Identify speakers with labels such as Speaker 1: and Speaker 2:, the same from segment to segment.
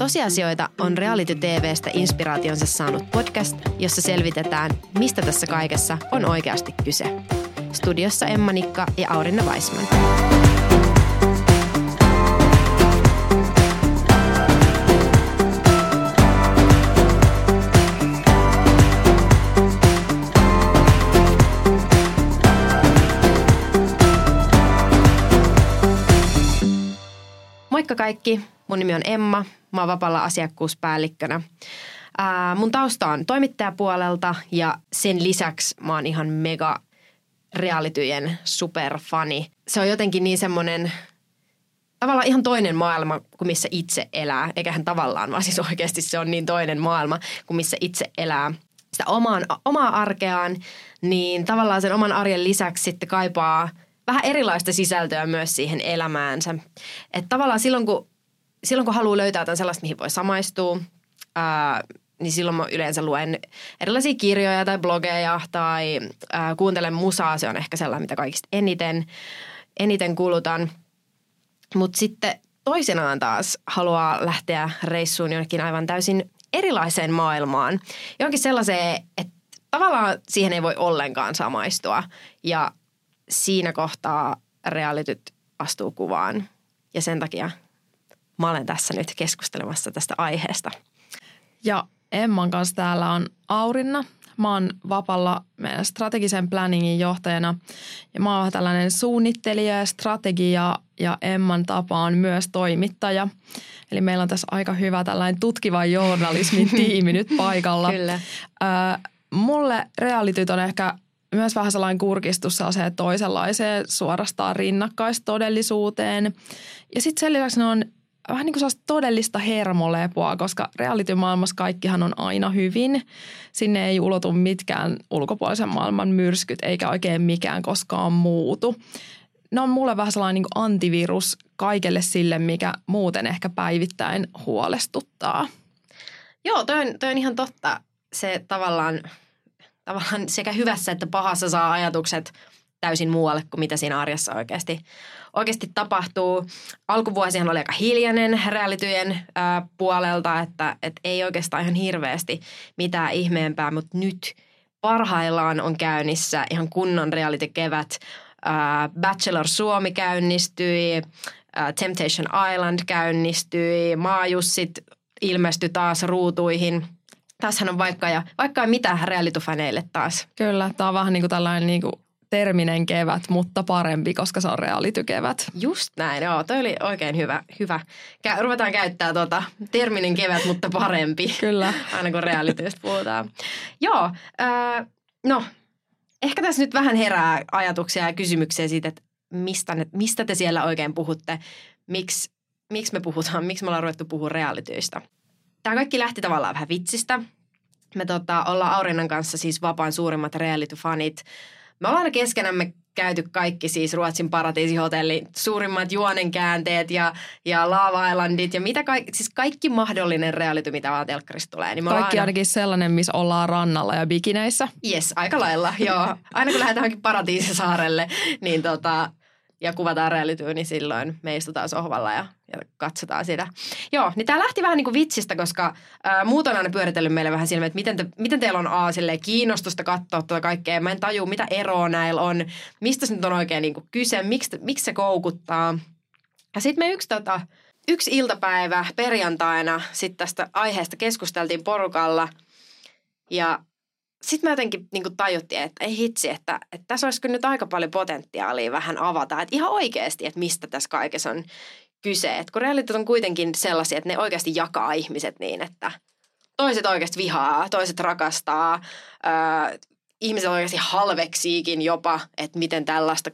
Speaker 1: Tosiasioita on Reality TVstä inspiraationsa saanut podcast, jossa selvitetään, mistä tässä kaikessa on oikeasti kyse. Studiossa Emma Nikka ja Aurinna Weisman. Kaikki, mun nimi on Emma, mä oon vapaalla asiakkuuspäällikkönä. Ää, mun tausta on toimittajapuolelta ja sen lisäksi mä oon ihan mega realityjen superfani. Se on jotenkin niin semmoinen tavallaan ihan toinen maailma kuin missä itse elää. Eiköhän tavallaan, vaan siis oikeasti se on niin toinen maailma kuin missä itse elää sitä omaan, omaa arkeaan, niin tavallaan sen oman arjen lisäksi sitten kaipaa vähän erilaista sisältöä myös siihen elämäänsä. Että tavallaan silloin kun, silloin kun haluaa löytää jotain sellaista, mihin voi samaistua, ää, niin silloin mä yleensä luen erilaisia kirjoja tai blogeja tai ää, kuuntelen musaa. Se on ehkä sellainen, mitä kaikista eniten, eniten kulutan. Mutta sitten toisenaan taas haluaa lähteä reissuun jonnekin aivan täysin erilaiseen maailmaan. Jonkin sellaiseen, että tavallaan siihen ei voi ollenkaan samaistua. Ja siinä kohtaa realityt astuu kuvaan. Ja sen takia mä olen tässä nyt keskustelemassa tästä aiheesta.
Speaker 2: Ja Emman kanssa täällä on Aurinna. Mä oon vapalla meidän strategisen planningin johtajana ja mä oon tällainen suunnittelija ja strategia ja Emman tapa on myös toimittaja. Eli meillä on tässä aika hyvä tällainen tutkiva journalismin tiimi nyt paikalla.
Speaker 1: Kyllä.
Speaker 2: Äh, mulle realityt on ehkä myös vähän sellainen kurkistus sellaiseen toisenlaiseen suorastaan rinnakkaistodellisuuteen. Ja sitten sen lisäksi ne on vähän niin kuin todellista hermolepoa, koska reality-maailmassa kaikkihan on aina hyvin. Sinne ei ulotu mitkään ulkopuolisen maailman myrskyt eikä oikein mikään koskaan muutu. Ne on mulle vähän sellainen niin antivirus kaikelle sille, mikä muuten ehkä päivittäin huolestuttaa.
Speaker 1: Joo, toi on, toi on ihan totta. Se tavallaan, tavallaan sekä hyvässä että pahassa saa ajatukset täysin muualle kuin mitä siinä arjessa oikeasti, oikeasti tapahtuu. Alkuvuosihan oli aika hiljainen realityjen ää, puolelta, että et ei oikeastaan ihan hirveästi mitään ihmeempää, mutta nyt parhaillaan on käynnissä ihan kunnon reality-kevät. Bachelor Suomi käynnistyi, ää, Temptation Island käynnistyi, Maajussit ilmestyi taas ruutuihin. Tässähän on vaikka ja vaikka mitä reality-faneille taas.
Speaker 2: Kyllä, tämä on vähän niin kuin tällainen niin kuin terminen kevät, mutta parempi, koska se on realitykevät.
Speaker 1: Just näin, joo. Toi oli oikein hyvä. hyvä. Kä- ruvetaan käyttää tuota terminen kevät, mutta parempi.
Speaker 2: Kyllä.
Speaker 1: Aina kun realityistä puhutaan. Joo, äh, no ehkä tässä nyt vähän herää ajatuksia ja kysymyksiä siitä, että mistä, ne, mistä te siellä oikein puhutte. Miksi, miksi me puhutaan, miksi me ollaan ruvettu puhua realityistä. Tämä kaikki lähti tavallaan vähän vitsistä. Me tota, ollaan Aurinnan kanssa siis vapaan suurimmat reality-fanit. Me ollaan aina keskenämme käyty kaikki siis Ruotsin paratiisihotelli, suurimmat juonenkäänteet ja, ja Lava Islandit ja mitä kaikki, siis kaikki mahdollinen reality, mitä vaan telkkarista tulee.
Speaker 2: Niin kaikki aina... ainakin sellainen, missä ollaan rannalla ja bikineissä.
Speaker 1: Yes, aika lailla, joo. Aina kun lähdetään paratiisisaarelle, niin tota, ja kuvataan realityä, niin silloin me istutaan sohvalla ja, ja katsotaan sitä. Joo, niin tämä lähti vähän niin kuin vitsistä, koska ää, muut on aina pyöritellyt meille vähän silleen, että miten, te, miten teillä on A, silleen, kiinnostusta katsoa tuota kaikkea. Mä en tajua, mitä eroa näillä on, mistä se nyt on oikein niin kuin kyse, miksi, miksi se koukuttaa. Ja sitten me yksi, tota, yksi iltapäivä perjantaina sitten tästä aiheesta keskusteltiin porukalla ja sitten me jotenkin niin tajuttiin, että ei hitsi, että, että tässä olisi nyt aika paljon potentiaalia vähän avata. Että ihan oikeasti, että mistä tässä kaikessa on kyse. Että kun realityt on kuitenkin sellaisia, että ne oikeasti jakaa ihmiset niin, että toiset oikeasti vihaa, toiset rakastaa, öö, ihmiset oikeasti halveksiikin jopa, että miten tällaista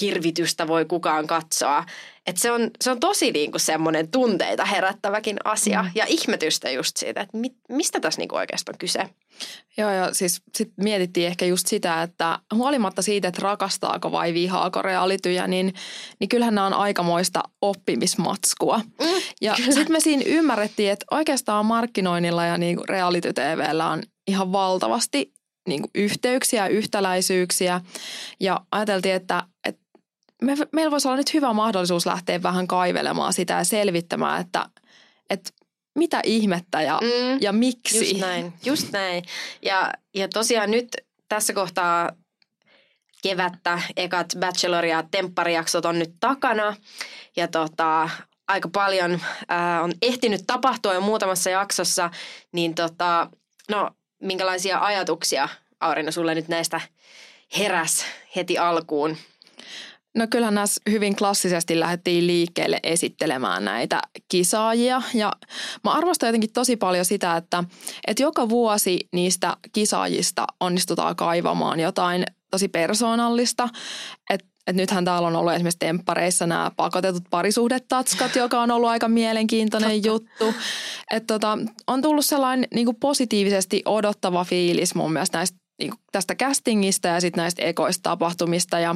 Speaker 1: hirvitystä voi kukaan katsoa. Että se on, se on tosi niinku semmoinen tunteita herättäväkin asia mm. ja ihmetystä just siitä, että mi, mistä tässä niinku oikeastaan on kyse.
Speaker 2: Joo, ja siis sit mietittiin ehkä just sitä, että huolimatta siitä, että rakastaako vai vihaako realityjä, niin, niin kyllähän nämä on aikamoista oppimismatskua. Mm, ja sitten me siinä ymmärrettiin, että oikeastaan markkinoinnilla ja niin reality TVllä on ihan valtavasti niin kuin yhteyksiä, yhtäläisyyksiä ja ajateltiin, että, että me, meillä voisi olla nyt hyvä mahdollisuus lähteä vähän kaivelemaan sitä ja selvittämään, että, että mitä ihmettä ja, mm, ja miksi.
Speaker 1: Just näin, just näin. Ja, ja tosiaan nyt tässä kohtaa kevättä, ekat Bachelor- ja Tempparijaksot on nyt takana. Ja tota, aika paljon ää, on ehtinyt tapahtua jo muutamassa jaksossa, niin tota, no, minkälaisia ajatuksia Aurina sulle nyt näistä heräs heti alkuun?
Speaker 2: No kyllähän näissä hyvin klassisesti lähdettiin liikkeelle esittelemään näitä kisaajia. Ja mä arvostan jotenkin tosi paljon sitä, että, että joka vuosi niistä kisaajista onnistutaan kaivamaan jotain tosi persoonallista, että et nythän täällä on ollut esimerkiksi temppareissa nämä pakotetut parisuhdetatskat, joka on ollut aika mielenkiintoinen juttu. Et tota, on tullut sellainen niin positiivisesti odottava fiilis mun mielestä näistä tästä castingista ja sitten näistä ekoista tapahtumista. Ja,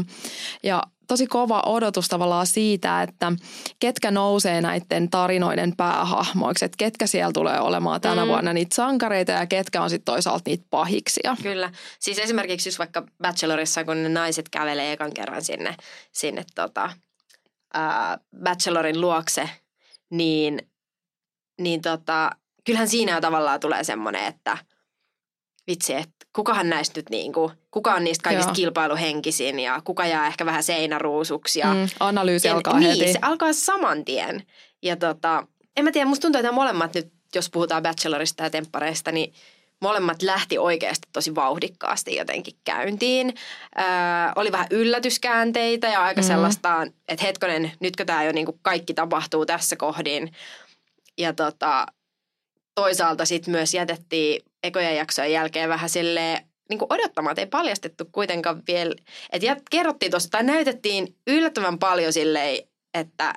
Speaker 2: ja tosi kova odotus tavallaan siitä, että ketkä nousee näiden tarinoiden päähahmoiksi, että ketkä siellä tulee olemaan tänä mm. vuonna niitä sankareita ja ketkä on sitten toisaalta niitä pahiksia.
Speaker 1: Kyllä. Siis esimerkiksi just vaikka Bachelorissa, kun ne naiset kävelee ekan kerran sinne, sinne tota, ää, Bachelorin luokse, niin, niin tota, kyllähän siinä tavallaan tulee semmoinen, että vitsi, että kukahan näistä nyt niin kuin, kuka on niistä kaikista Joo. kilpailuhenkisin ja kuka jää ehkä vähän seinäruusuksi. Ja, mm,
Speaker 2: analyysi ja, alkaa
Speaker 1: niin,
Speaker 2: heti.
Speaker 1: se alkaa saman tien. Ja tota, en mä tiedä, musta tuntuu, että molemmat nyt, jos puhutaan bachelorista ja temppareista, niin molemmat lähti oikeasti tosi vauhdikkaasti jotenkin käyntiin. Öö, oli vähän yllätyskäänteitä ja aika mm. sellaista, että hetkonen, nytkö tämä jo niin kuin kaikki tapahtuu tässä kohdin. Ja tota, toisaalta sitten myös jätettiin ekojen jaksojen jälkeen vähän silleen niin kuin odottamaan, ei paljastettu kuitenkaan vielä. Että kerrottiin tuossa, tai näytettiin yllättävän paljon silleen, että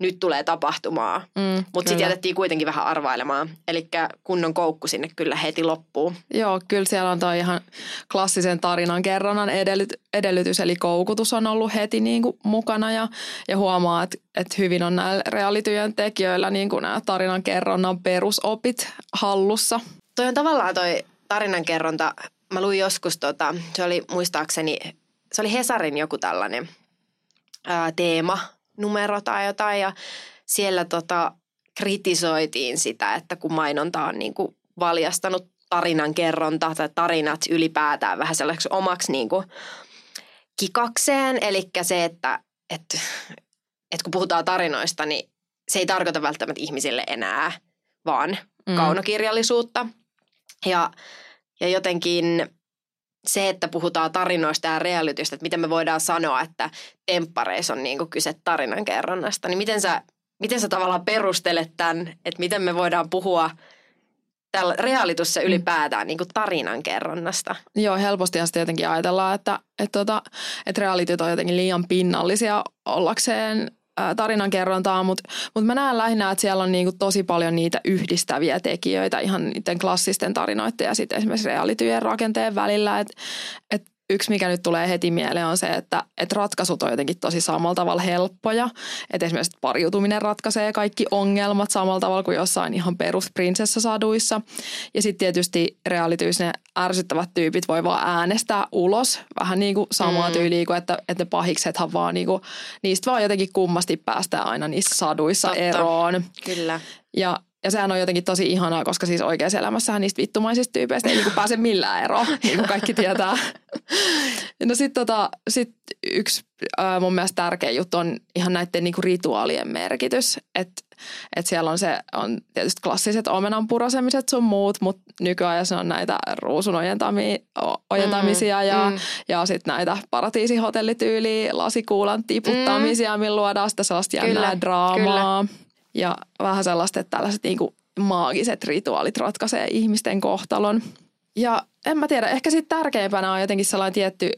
Speaker 1: nyt tulee tapahtumaa. Mm, Mutta sitten jätettiin kuitenkin vähän arvailemaan. Eli kunnon koukku sinne kyllä heti loppuu.
Speaker 2: Joo, kyllä siellä on toi ihan klassisen tarinan kerronnan edellyt, edellytys, eli koukutus on ollut heti niin kuin mukana. Ja, ja huomaa, että, että hyvin on näillä realityjen tekijöillä niin kuin nämä tarinan kerronnan perusopit hallussa.
Speaker 1: Toi on tavallaan toi tarinankerronta. Mä luin joskus, tota, se oli muistaakseni, se oli Hesarin joku tällainen ää, teema, numero tai jotain. Ja siellä tota, kritisoitiin sitä, että kun mainonta on niin kuin valjastanut tarinankerronta tai tarinat ylipäätään vähän sellaiseksi omaksi niin kuin kikakseen. Eli se, että, että, että kun puhutaan tarinoista, niin se ei tarkoita välttämättä ihmisille enää vaan mm. kaunokirjallisuutta. Ja, ja jotenkin se, että puhutaan tarinoista ja realitystä, että miten me voidaan sanoa, että temppareissa on niin kyse tarinankerronnasta, niin miten sä, miten sä tavallaan perustelet tämän, että miten me voidaan puhua tällä realitussa mm. ylipäätään niin kuin tarinankerronnasta.
Speaker 2: Joo, helposti sitten jotenkin ajatellaan, että, että, että, että realityt on jotenkin liian pinnallisia ollakseen tarinankerrontaa, mutta, mutta mä näen lähinnä, että siellä on niinku tosi paljon niitä yhdistäviä tekijöitä ihan niiden klassisten tarinoiden ja sitten esimerkiksi realityjen rakenteen välillä, että et yksi, mikä nyt tulee heti mieleen, on se, että, että ratkaisut on jotenkin tosi samalla tavalla helppoja. Että esimerkiksi pariutuminen ratkaisee kaikki ongelmat samalla tavalla kuin jossain ihan perusprinsessasaduissa. Ja sitten tietysti realityys ne ärsyttävät tyypit voi vaan äänestää ulos. Vähän niin kuin samaa mm. tyyliä kuin, että, että ne pahiksethan vaan niin kuin, niistä vaan jotenkin kummasti päästään aina niissä saduissa Totta. eroon.
Speaker 1: Kyllä.
Speaker 2: Ja ja sehän on jotenkin tosi ihanaa, koska siis oikeassa elämässähän niistä vittumaisista tyypeistä ei niinku pääse millään eroon, niin kuin kaikki tietää. No sitten tota, sit yksi äh, mun mielestä tärkeä juttu on ihan näiden niinku rituaalien merkitys. Että et siellä on se, on tietysti klassiset omenan purasemiset sun muut, mutta nykyään se on näitä ruusun ojentami, ojentamisia mm, ja, mm. ja sitten näitä paratiisihotellityyliä, lasikuulan tiputtamisia, mm. millä luodaan sitä sellaista jännää kyllä, draamaa. Kyllä. Ja vähän sellaista, että tällaiset niinku maagiset rituaalit ratkaisee ihmisten kohtalon. Ja en mä tiedä, ehkä sitten tärkeimpänä on jotenkin sellainen tietty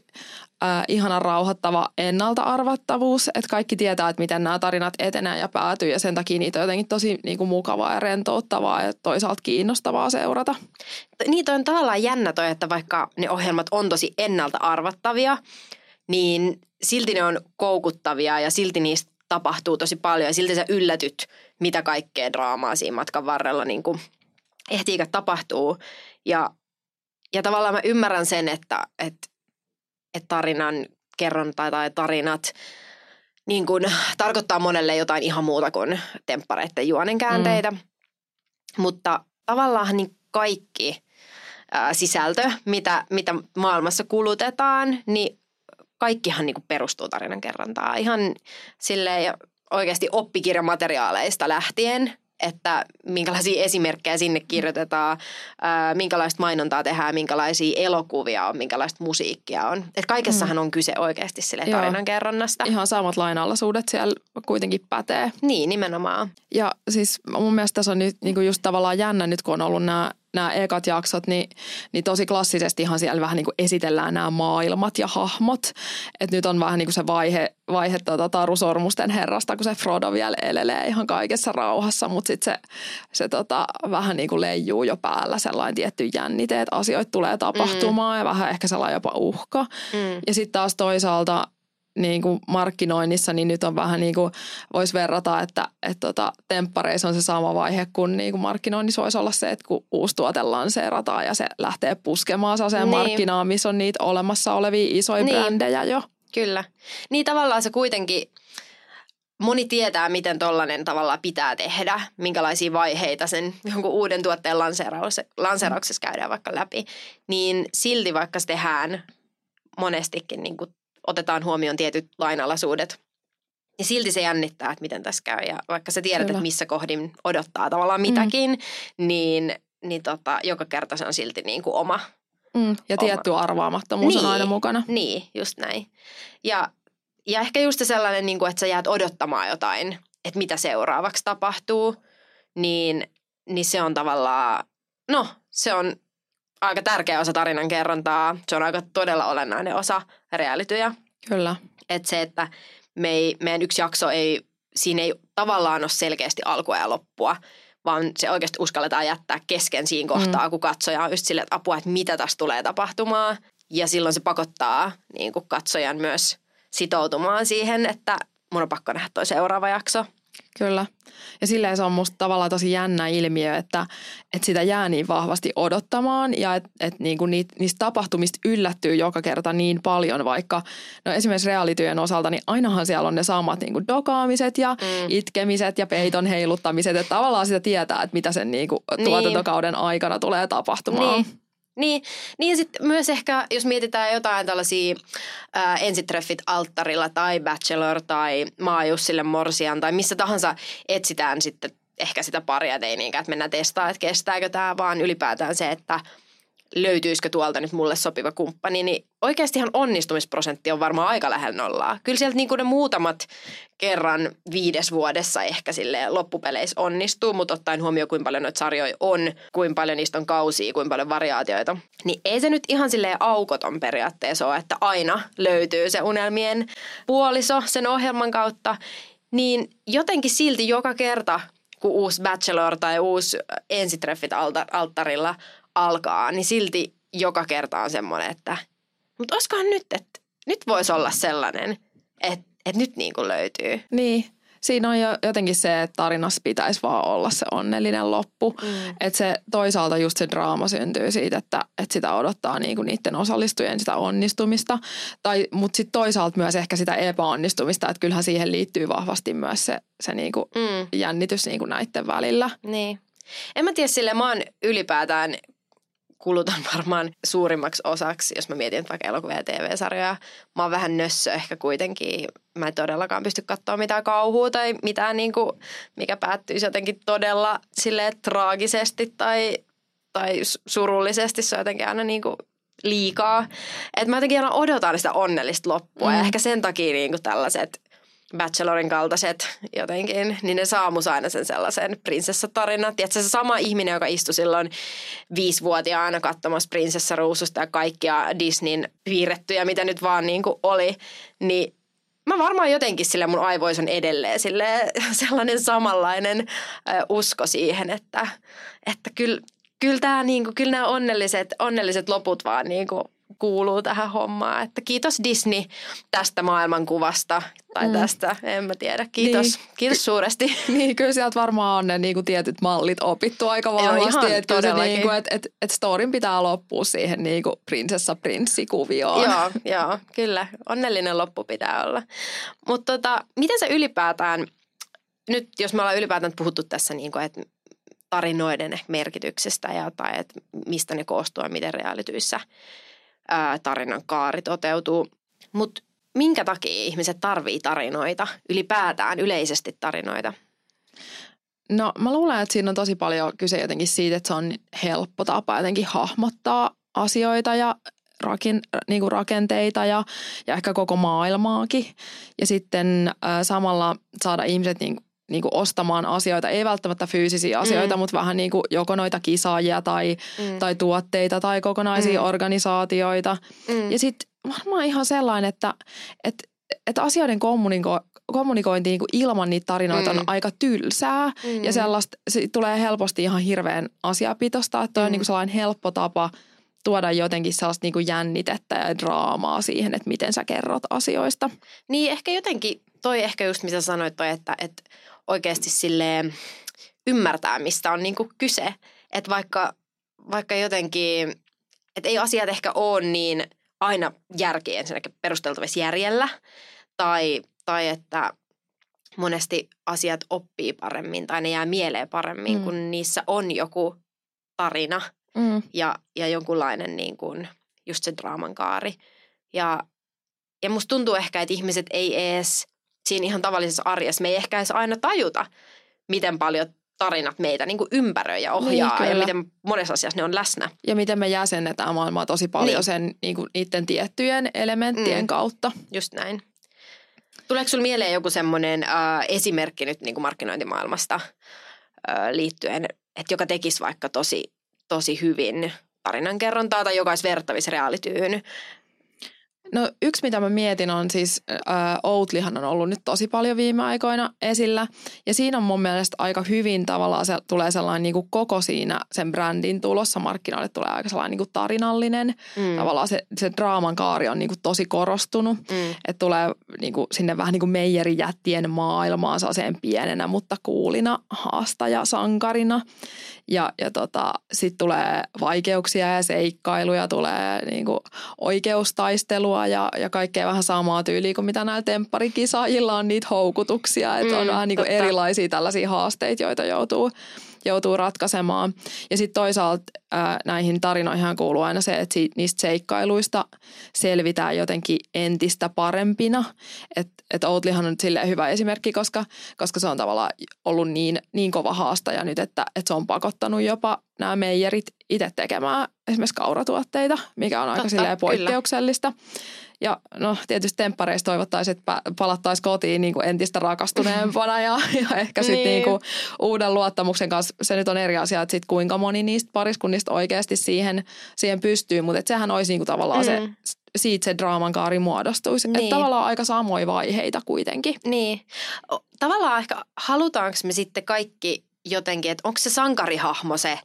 Speaker 2: äh, ihana rauhoittava ennalta arvattavuus, että kaikki tietää, että miten nämä tarinat etenee ja päätyy ja sen takia niitä on jotenkin tosi niin kuin mukavaa ja rentouttavaa ja toisaalta kiinnostavaa seurata.
Speaker 1: Niitä on tavallaan jännä toi, että vaikka ne ohjelmat on tosi ennalta arvattavia, niin silti ne on koukuttavia ja silti niistä tapahtuu tosi paljon ja silti sä yllätyt, mitä kaikkea draamaa siinä matkan varrella niin kuin ehtiikä tapahtuu. Ja, ja tavallaan mä ymmärrän sen, että, että, että tarinan kerronta tai tarinat niin kuin, tarkoittaa monelle jotain ihan muuta kuin temppareiden juonenkäänteitä. Mm. Mutta tavallaan niin kaikki ää, sisältö, mitä, mitä maailmassa kulutetaan, niin kaikkihan niin perustuu tarinankerrontaan. Ihan silleen oikeasti oppikirjamateriaaleista lähtien että minkälaisia esimerkkejä sinne kirjoitetaan, ää, minkälaista mainontaa tehdään, minkälaisia elokuvia on, minkälaista musiikkia on. Et kaikessahan mm. on kyse oikeasti sille tarinankerronnasta.
Speaker 2: Ihan samat lainalaisuudet siellä kuitenkin pätee.
Speaker 1: Niin, nimenomaan.
Speaker 2: Ja siis mun mielestä tässä on nyt niin just tavallaan jännä nyt, kun on ollut nämä nämä ekat jaksot, niin, niin tosi klassisesti ihan siellä vähän niin kuin esitellään nämä maailmat ja hahmot. Että nyt on vähän niin kuin se vaihe, vaihe tuota Taru Sormusten herrasta, kun se Frodo vielä elelee ihan kaikessa rauhassa, mutta sitten se, se tota, vähän niin kuin leijuu jo päällä sellainen tietty jännite, että asioita tulee tapahtumaan mm. ja vähän ehkä sellainen jopa uhka. Mm. Ja sitten taas toisaalta niin kuin markkinoinnissa, niin nyt on vähän niin kuin voisi verrata, että, että tota, temppareissa on se sama vaihe kuin, niin kuin markkinoinnissa voisi olla se, että kun uusi tuote lanseerataan ja se lähtee puskemaan sellaiseen niin. markkinaan, missä on niitä olemassa olevia isoja niin. brändejä jo.
Speaker 1: Kyllä. Niin tavallaan se kuitenkin, moni tietää, miten tollainen tavallaan pitää tehdä, minkälaisia vaiheita sen jonkun uuden tuotteen lanseerauksessa käydään vaikka läpi, niin silti vaikka se tehdään monestikin niin kuin otetaan huomioon tietyt lainalaisuudet. Ja silti se jännittää, että miten tässä käy. Ja vaikka sä tiedät, Kyllä. että missä kohdin odottaa tavallaan mitäkin, mm. niin, niin tota, joka kerta se on silti niin kuin oma.
Speaker 2: Mm. Ja tietty oma. arvaamattomuus niin, on aina mukana.
Speaker 1: Niin, just näin. Ja, ja ehkä just sellainen, niin kuin, että sä jäät odottamaan jotain, että mitä seuraavaksi tapahtuu, niin, niin se on tavallaan, no se on aika tärkeä osa tarinan kerrontaa. Se on aika todella olennainen osa realityjä.
Speaker 2: Kyllä.
Speaker 1: Että se, että me ei, meidän yksi jakso ei, siinä ei tavallaan ole selkeästi alkua ja loppua, vaan se oikeasti uskalletaan jättää kesken siinä kohtaa, mm. kun katsoja on just silleen, että apua, että mitä tässä tulee tapahtumaan. Ja silloin se pakottaa niin kuin katsojan myös sitoutumaan siihen, että mun on pakko nähdä toi seuraava jakso.
Speaker 2: Kyllä. Ja silleen se on musta tavallaan tosi jännä ilmiö, että, että sitä jää niin vahvasti odottamaan ja että et niinku niistä tapahtumista yllättyy joka kerta niin paljon, vaikka no esimerkiksi reaalityön osalta, niin ainahan siellä on ne samat niinku dokaamiset ja mm. itkemiset ja peiton heiluttamiset, että tavallaan sitä tietää, että mitä sen niinku niin. tuotantokauden aikana tulee tapahtumaan.
Speaker 1: Niin. Niin, niin sitten myös ehkä, jos mietitään jotain tällaisia ää, ensitreffit alttarilla tai Bachelor tai Maajussille Morsian tai missä tahansa etsitään sitten ehkä sitä paria, ei niinkään, että mennään testaa, että kestääkö tämä, vaan ylipäätään se, että – löytyisikö tuolta nyt mulle sopiva kumppani, niin oikeastihan onnistumisprosentti on varmaan aika lähellä nollaa. Kyllä sieltä niin kuin ne muutamat kerran viides vuodessa ehkä sille loppupeleissä onnistuu, mutta ottaen huomioon, kuinka paljon noita sarjoja on, kuinka paljon niistä on kausia, kuinka paljon variaatioita. Niin ei se nyt ihan silleen aukoton periaatteessa ole, että aina löytyy se unelmien puoliso sen ohjelman kautta. Niin jotenkin silti joka kerta, kun uusi Bachelor tai uusi ensitreffit alttarilla alkaa, niin silti joka kerta on semmoinen, että mutta olisikohan nyt, että nyt voisi olla sellainen, että, että nyt niin kuin löytyy.
Speaker 2: Niin, siinä on jo jotenkin se, että tarinassa pitäisi vaan olla se onnellinen loppu. Mm. Että se toisaalta just se draama syntyy siitä, että, että sitä odottaa niinku niiden osallistujien sitä onnistumista. Tai, mutta sitten toisaalta myös ehkä sitä epäonnistumista, että kyllähän siihen liittyy vahvasti myös se, se niinku mm. jännitys niinku näiden välillä.
Speaker 1: Niin. En mä tiedä sille, mä oon ylipäätään kulutan varmaan suurimmaksi osaksi, jos mä mietin vaikka elokuvia ja TV-sarjoja. Mä oon vähän nössö ehkä kuitenkin. Mä en todellakaan pysty katsoa mitään kauhua tai mitään, niin kuin, mikä päättyisi jotenkin todella sille traagisesti tai, tai surullisesti. Se on jotenkin aina niin kuin liikaa. Että mä jotenkin aina odotan sitä onnellista loppua mm. ja ehkä sen takia niin kuin tällaiset – Bachelorin kaltaiset jotenkin, niin ne saa aina sen sellaisen prinsessatarinat. Tiedätkö, se sama ihminen, joka istui silloin viisivuotiaana katsomassa prinsessaruususta ja kaikkia Disneyn piirrettyjä, mitä nyt vaan niin kuin oli, niin mä varmaan jotenkin sille mun aivoissa on edelleen sille sellainen samanlainen usko siihen, että, että kyllä, kyllä, tää, niin kuin, kyllä nämä onnelliset, onnelliset loput vaan niin kuin kuuluu tähän hommaan. Että kiitos Disney tästä maailmankuvasta tai mm. tästä, en mä tiedä. Kiitos, niin. kiitos suuresti.
Speaker 2: Niin, kyllä sieltä varmaan on ne niin kuin tietyt mallit opittu aika vahvasti. Että kyllä se niin kuin, että, että, että storin pitää loppua siihen niin kuin prinsessa-prinssi-kuvioon.
Speaker 1: Joo, joo, kyllä. Onnellinen loppu pitää olla. Mutta tota, miten se ylipäätään, nyt jos me ollaan ylipäätään puhuttu tässä, niin kuin, että tarinoiden merkityksestä ja tai että mistä ne koostuu ja miten realityissä tarinan kaari toteutuu. Mutta minkä takia ihmiset tarvii tarinoita, ylipäätään yleisesti tarinoita?
Speaker 2: No mä luulen, että siinä on tosi paljon kyse jotenkin siitä, että se on helppo tapa jotenkin hahmottaa asioita ja rakin, niin kuin rakenteita ja, ja ehkä koko maailmaakin. Ja sitten samalla saada ihmiset niin, niin kuin ostamaan asioita, ei välttämättä fyysisiä asioita, mm. mutta vähän niin kuin joko noita kisaajia tai, mm. tai tuotteita tai kokonaisia mm. organisaatioita. Mm. Ja sitten varmaan ihan sellainen, että, että, että asioiden kommuniko- kommunikointi niin kuin ilman niitä tarinoita mm. on aika tylsää mm. ja sellaista, se tulee helposti ihan hirveän asiapitosta, että mm. on niin kuin sellainen helppo tapa tuoda jotenkin sellaista niin kuin jännitettä ja draamaa siihen, että miten sä kerrot asioista.
Speaker 1: Niin ehkä jotenkin, toi ehkä just mitä sanoit toi, että, että oikeasti silleen ymmärtää, mistä on niin kuin kyse. Että vaikka, vaikka jotenkin, että ei asiat ehkä ole niin aina järki ensinnäkin perusteltavissa järjellä tai, tai että monesti asiat oppii paremmin tai ne jää mieleen paremmin, mm. kun niissä on joku tarina mm. ja, ja jonkunlainen niin kuin, just se draaman kaari. Ja, ja musta tuntuu ehkä, että ihmiset ei edes siinä ihan tavallisessa arjessa, me ei ehkä edes aina tajuta, miten paljon tarinat meitä niin kuin ympäröi ja ohjaa niin, ja miten monessa asiassa ne on läsnä.
Speaker 2: Ja miten me jäsennetään maailmaa tosi paljon niin. sen niin kuin niiden tiettyjen elementtien mm. kautta.
Speaker 1: Just näin. Tuleeko sinulle mieleen joku semmoinen äh, esimerkki nyt niin kuin markkinointimaailmasta äh, liittyen, että joka tekisi vaikka tosi, tosi hyvin tarinankerrontaa tai joka olisi verrattavissa reaalityyn
Speaker 2: No yksi, mitä mä mietin on siis, äh, Outlihan on ollut nyt tosi paljon viime aikoina esillä. Ja siinä on mun mielestä aika hyvin tavallaan se tulee sellainen niin kuin koko siinä sen brändin tulossa markkinoille tulee aika sellainen niin kuin tarinallinen. Mm. Tavallaan se, se draaman kaari on niin kuin tosi korostunut. Mm. Että tulee niin kuin sinne vähän niin kuin meijerijättien maailmaan sellaiseen pienenä, mutta kuulina haastaja sankarina. Ja, ja tota, sitten tulee vaikeuksia ja seikkailuja, tulee niin kuin oikeustaistelua ja, ja kaikkea vähän samaa tyyliä kuin mitä näillä tempparikisaajilla on niitä houkutuksia. Että mm, on vähän niin kuin erilaisia tällaisia haasteita, joita joutuu joutuu ratkaisemaan. Ja sitten toisaalta ää, näihin tarinoihin kuuluu aina se, että siitä, niistä seikkailuista selvitään jotenkin entistä parempina. Että et Outlihan on nyt silleen hyvä esimerkki, koska, koska se on tavallaan ollut niin, niin kova haastaja nyt, että, että se on pakottanut jopa nämä meijerit itse tekemään esimerkiksi kauratuotteita, mikä on aika Totta, poikkeuksellista. Kyllä. Ja no tietysti temppareista toivottaisiin, että palattaisiin kotiin niin kuin entistä rakastuneempana ja, ja ehkä sitten niin. niin uuden luottamuksen kanssa. Se nyt on eri asia, että sit kuinka moni niistä pariskunnista oikeasti siihen, siihen pystyy, mutta sehän olisi niin kuin tavallaan mm. se siitä se draaman kaari muodostuisi. Niin. Että tavallaan aika samoja vaiheita kuitenkin.
Speaker 1: Niin. Tavallaan ehkä halutaanko me sitten kaikki jotenkin, että onko se sankarihahmo se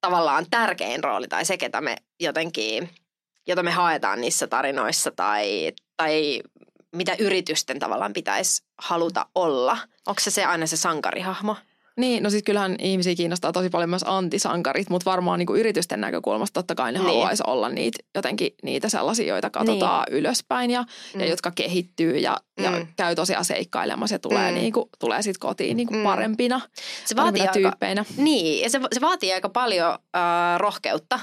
Speaker 1: tavallaan tärkein rooli tai se, ketä me jotenkin – jota me haetaan niissä tarinoissa tai, tai mitä yritysten tavallaan pitäisi haluta olla? Onko se se aina se sankarihahmo?
Speaker 2: Niin, no siis kyllähän ihmisiä kiinnostaa tosi paljon myös antisankarit, mutta varmaan niin kuin yritysten näkökulmasta totta kai ne niin. haluaisi olla niitä, jotenkin niitä sellaisia, joita katsotaan niin. ylöspäin ja, mm. ja jotka kehittyy ja, mm. ja käy tosiaan seikkailemassa ja tulee, mm. niin kuin, tulee sitten kotiin niin kuin mm. parempina, se vaatii aika, tyyppeinä.
Speaker 1: Niin, ja se, se vaatii aika paljon äh, rohkeutta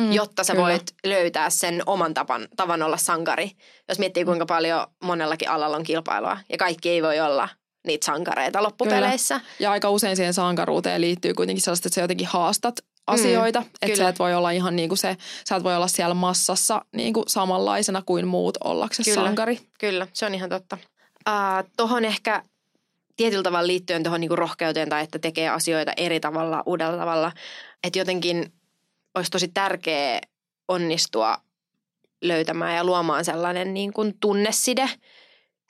Speaker 1: mm, jotta sä kyllä. voit löytää sen oman tapan, tavan olla sankari. Jos miettii kuinka paljon monellakin alalla on kilpailua ja kaikki ei voi olla niitä sankareita loppupeleissä. Kyllä.
Speaker 2: Ja aika usein siihen sankaruuteen liittyy kuitenkin sellaista, että sä jotenkin haastat asioita. Mm, että sä et voi olla ihan niin kuin se, sä et voi olla siellä massassa niin kuin samanlaisena kuin muut ollaksesi sankari.
Speaker 1: Kyllä, se on ihan totta. Uh, Tuohon ehkä tietyllä tavalla liittyen tuohon niin rohkeuteen tai että tekee asioita eri tavalla, uudella tavalla. Että jotenkin olisi tosi tärkeää onnistua löytämään ja luomaan sellainen niin kuin tunneside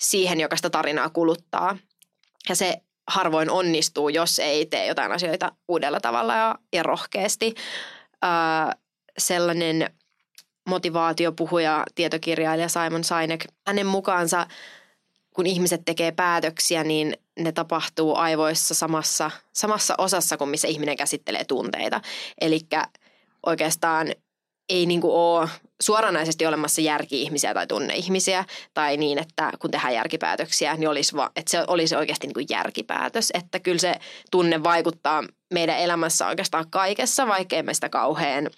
Speaker 1: siihen, joka sitä tarinaa kuluttaa. Ja se harvoin onnistuu, jos ei tee jotain asioita uudella tavalla ja, ja rohkeasti. Öö, sellainen motivaatiopuhuja, tietokirjailija Simon Sinek, hänen mukaansa kun ihmiset tekee päätöksiä, niin ne tapahtuu aivoissa samassa, samassa osassa kuin missä ihminen käsittelee tunteita. Eli oikeastaan ei niin kuin ole suoranaisesti olemassa järki-ihmisiä tai tunne-ihmisiä tai niin, että kun tehdään järkipäätöksiä, niin olisi va, että se olisi oikeasti niin kuin järkipäätös. Että kyllä se tunne vaikuttaa meidän elämässä oikeastaan kaikessa, vaikkei me sitä kauhean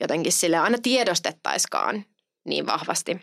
Speaker 1: jotenkin sille aina tiedostettaiskaan niin vahvasti.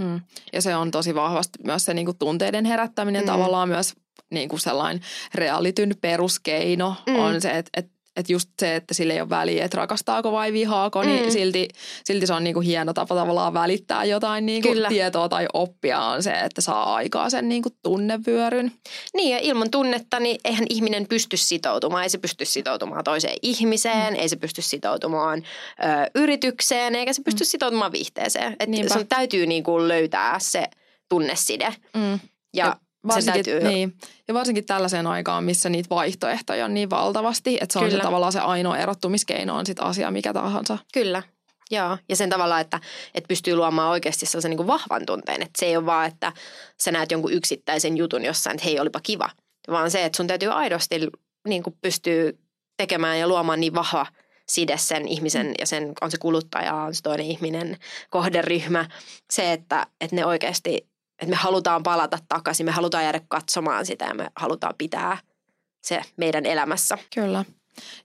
Speaker 2: Mm. Ja se on tosi vahvasti myös se niin kuin tunteiden herättäminen mm. tavallaan myös niin kuin sellainen realityn peruskeino mm. on se, että, että että just se, että sille ei ole väliä, että rakastaako vai vihaako, niin mm. silti, silti se on niinku hieno tapa tavallaan välittää jotain niinku tietoa tai oppia on se, että saa aikaa sen niinku tunnevyöryn.
Speaker 1: Niin ja ilman tunnetta, niin eihän ihminen pysty sitoutumaan. Ei se pysty sitoutumaan toiseen ihmiseen, mm. ei se pysty sitoutumaan ö, yritykseen, eikä se pysty mm. sitoutumaan viihteeseen. Että sun täytyy niinku löytää se tunneside. Mm. Ja, ja
Speaker 2: Varsinkin, täytyy... niin. Ja varsinkin tällaiseen aikaan, missä niitä vaihtoehtoja on niin valtavasti, että se on se tavallaan se ainoa erottumiskeino on sitten asia mikä tahansa.
Speaker 1: Kyllä, Joo, ja sen tavalla, että, että pystyy luomaan oikeasti sellaisen niin kuin vahvan tunteen. Että se ei ole vaan, että sä näet jonkun yksittäisen jutun jossain, että hei, olipa kiva. Vaan se, että sun täytyy aidosti niin kuin pystyy tekemään ja luomaan niin vahva side sen ihmisen ja sen, on se kuluttaja, on se toinen ihminen, kohderyhmä. Se, että, että ne oikeasti että me halutaan palata takaisin, me halutaan jäädä katsomaan sitä ja me halutaan pitää se meidän elämässä.
Speaker 2: Kyllä.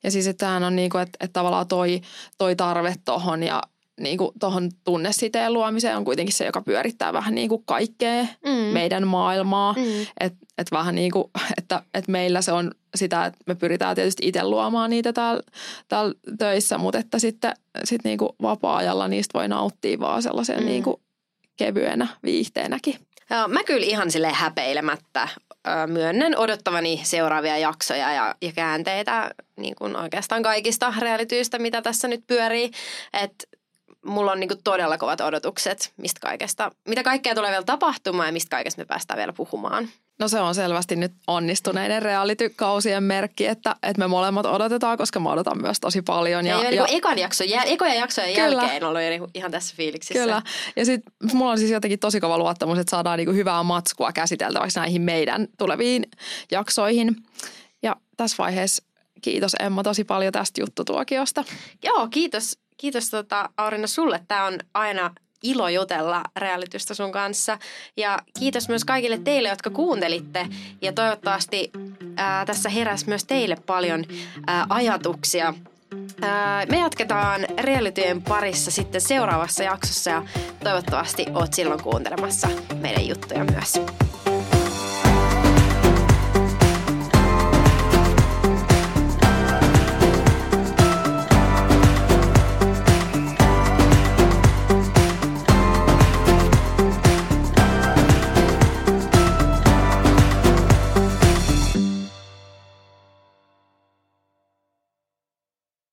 Speaker 2: Ja siis että tämähän on niin kuin, että, että tavallaan toi, toi tarve tuohon ja niin kuin tuohon tunnesiteen luomiseen on kuitenkin se, joka pyörittää vähän niin kuin kaikkea mm. meidän maailmaa. Mm. Että et vähän niin kuin, että, että meillä se on sitä, että me pyritään tietysti itse luomaan niitä täällä, täällä töissä, mutta että sitten sit niin kuin vapaa-ajalla niistä voi nauttia vaan sellaisen mm. niin kuin kevyenä viihteenäkin.
Speaker 1: Mä kyllä ihan sille häpeilemättä myönnän odottavani seuraavia jaksoja ja, ja käänteitä niin kuin oikeastaan kaikista realityistä, mitä tässä nyt pyörii. Että mulla on niin kuin todella kovat odotukset, mistä kaikesta, mitä kaikkea tulee vielä tapahtumaan ja mistä kaikesta me päästään vielä puhumaan.
Speaker 2: No se on selvästi nyt onnistuneiden realitykausien merkki, että, että me molemmat odotetaan, koska mä odotan myös tosi paljon.
Speaker 1: Ja, ja, ja niin ekan jakso, jäl, ekoja jaksojen kyllä. jälkeen ollut ihan tässä fiiliksissä.
Speaker 2: Kyllä. Ja sitten mulla on siis jotenkin tosi kova luottamus, että saadaan niinku hyvää matskua käsiteltäväksi näihin meidän tuleviin jaksoihin. Ja tässä vaiheessa kiitos Emma tosi paljon tästä juttutuokiosta.
Speaker 1: Joo, kiitos. Kiitos tota, Aurina sulle. Tämä on aina ilo jutella realitystä sun kanssa. Ja kiitos myös kaikille teille, jotka kuuntelitte. Ja toivottavasti ää, tässä heräsi myös teille paljon ää, ajatuksia. Ää, me jatketaan realityjen parissa sitten seuraavassa jaksossa ja toivottavasti oot silloin kuuntelemassa meidän juttuja myös.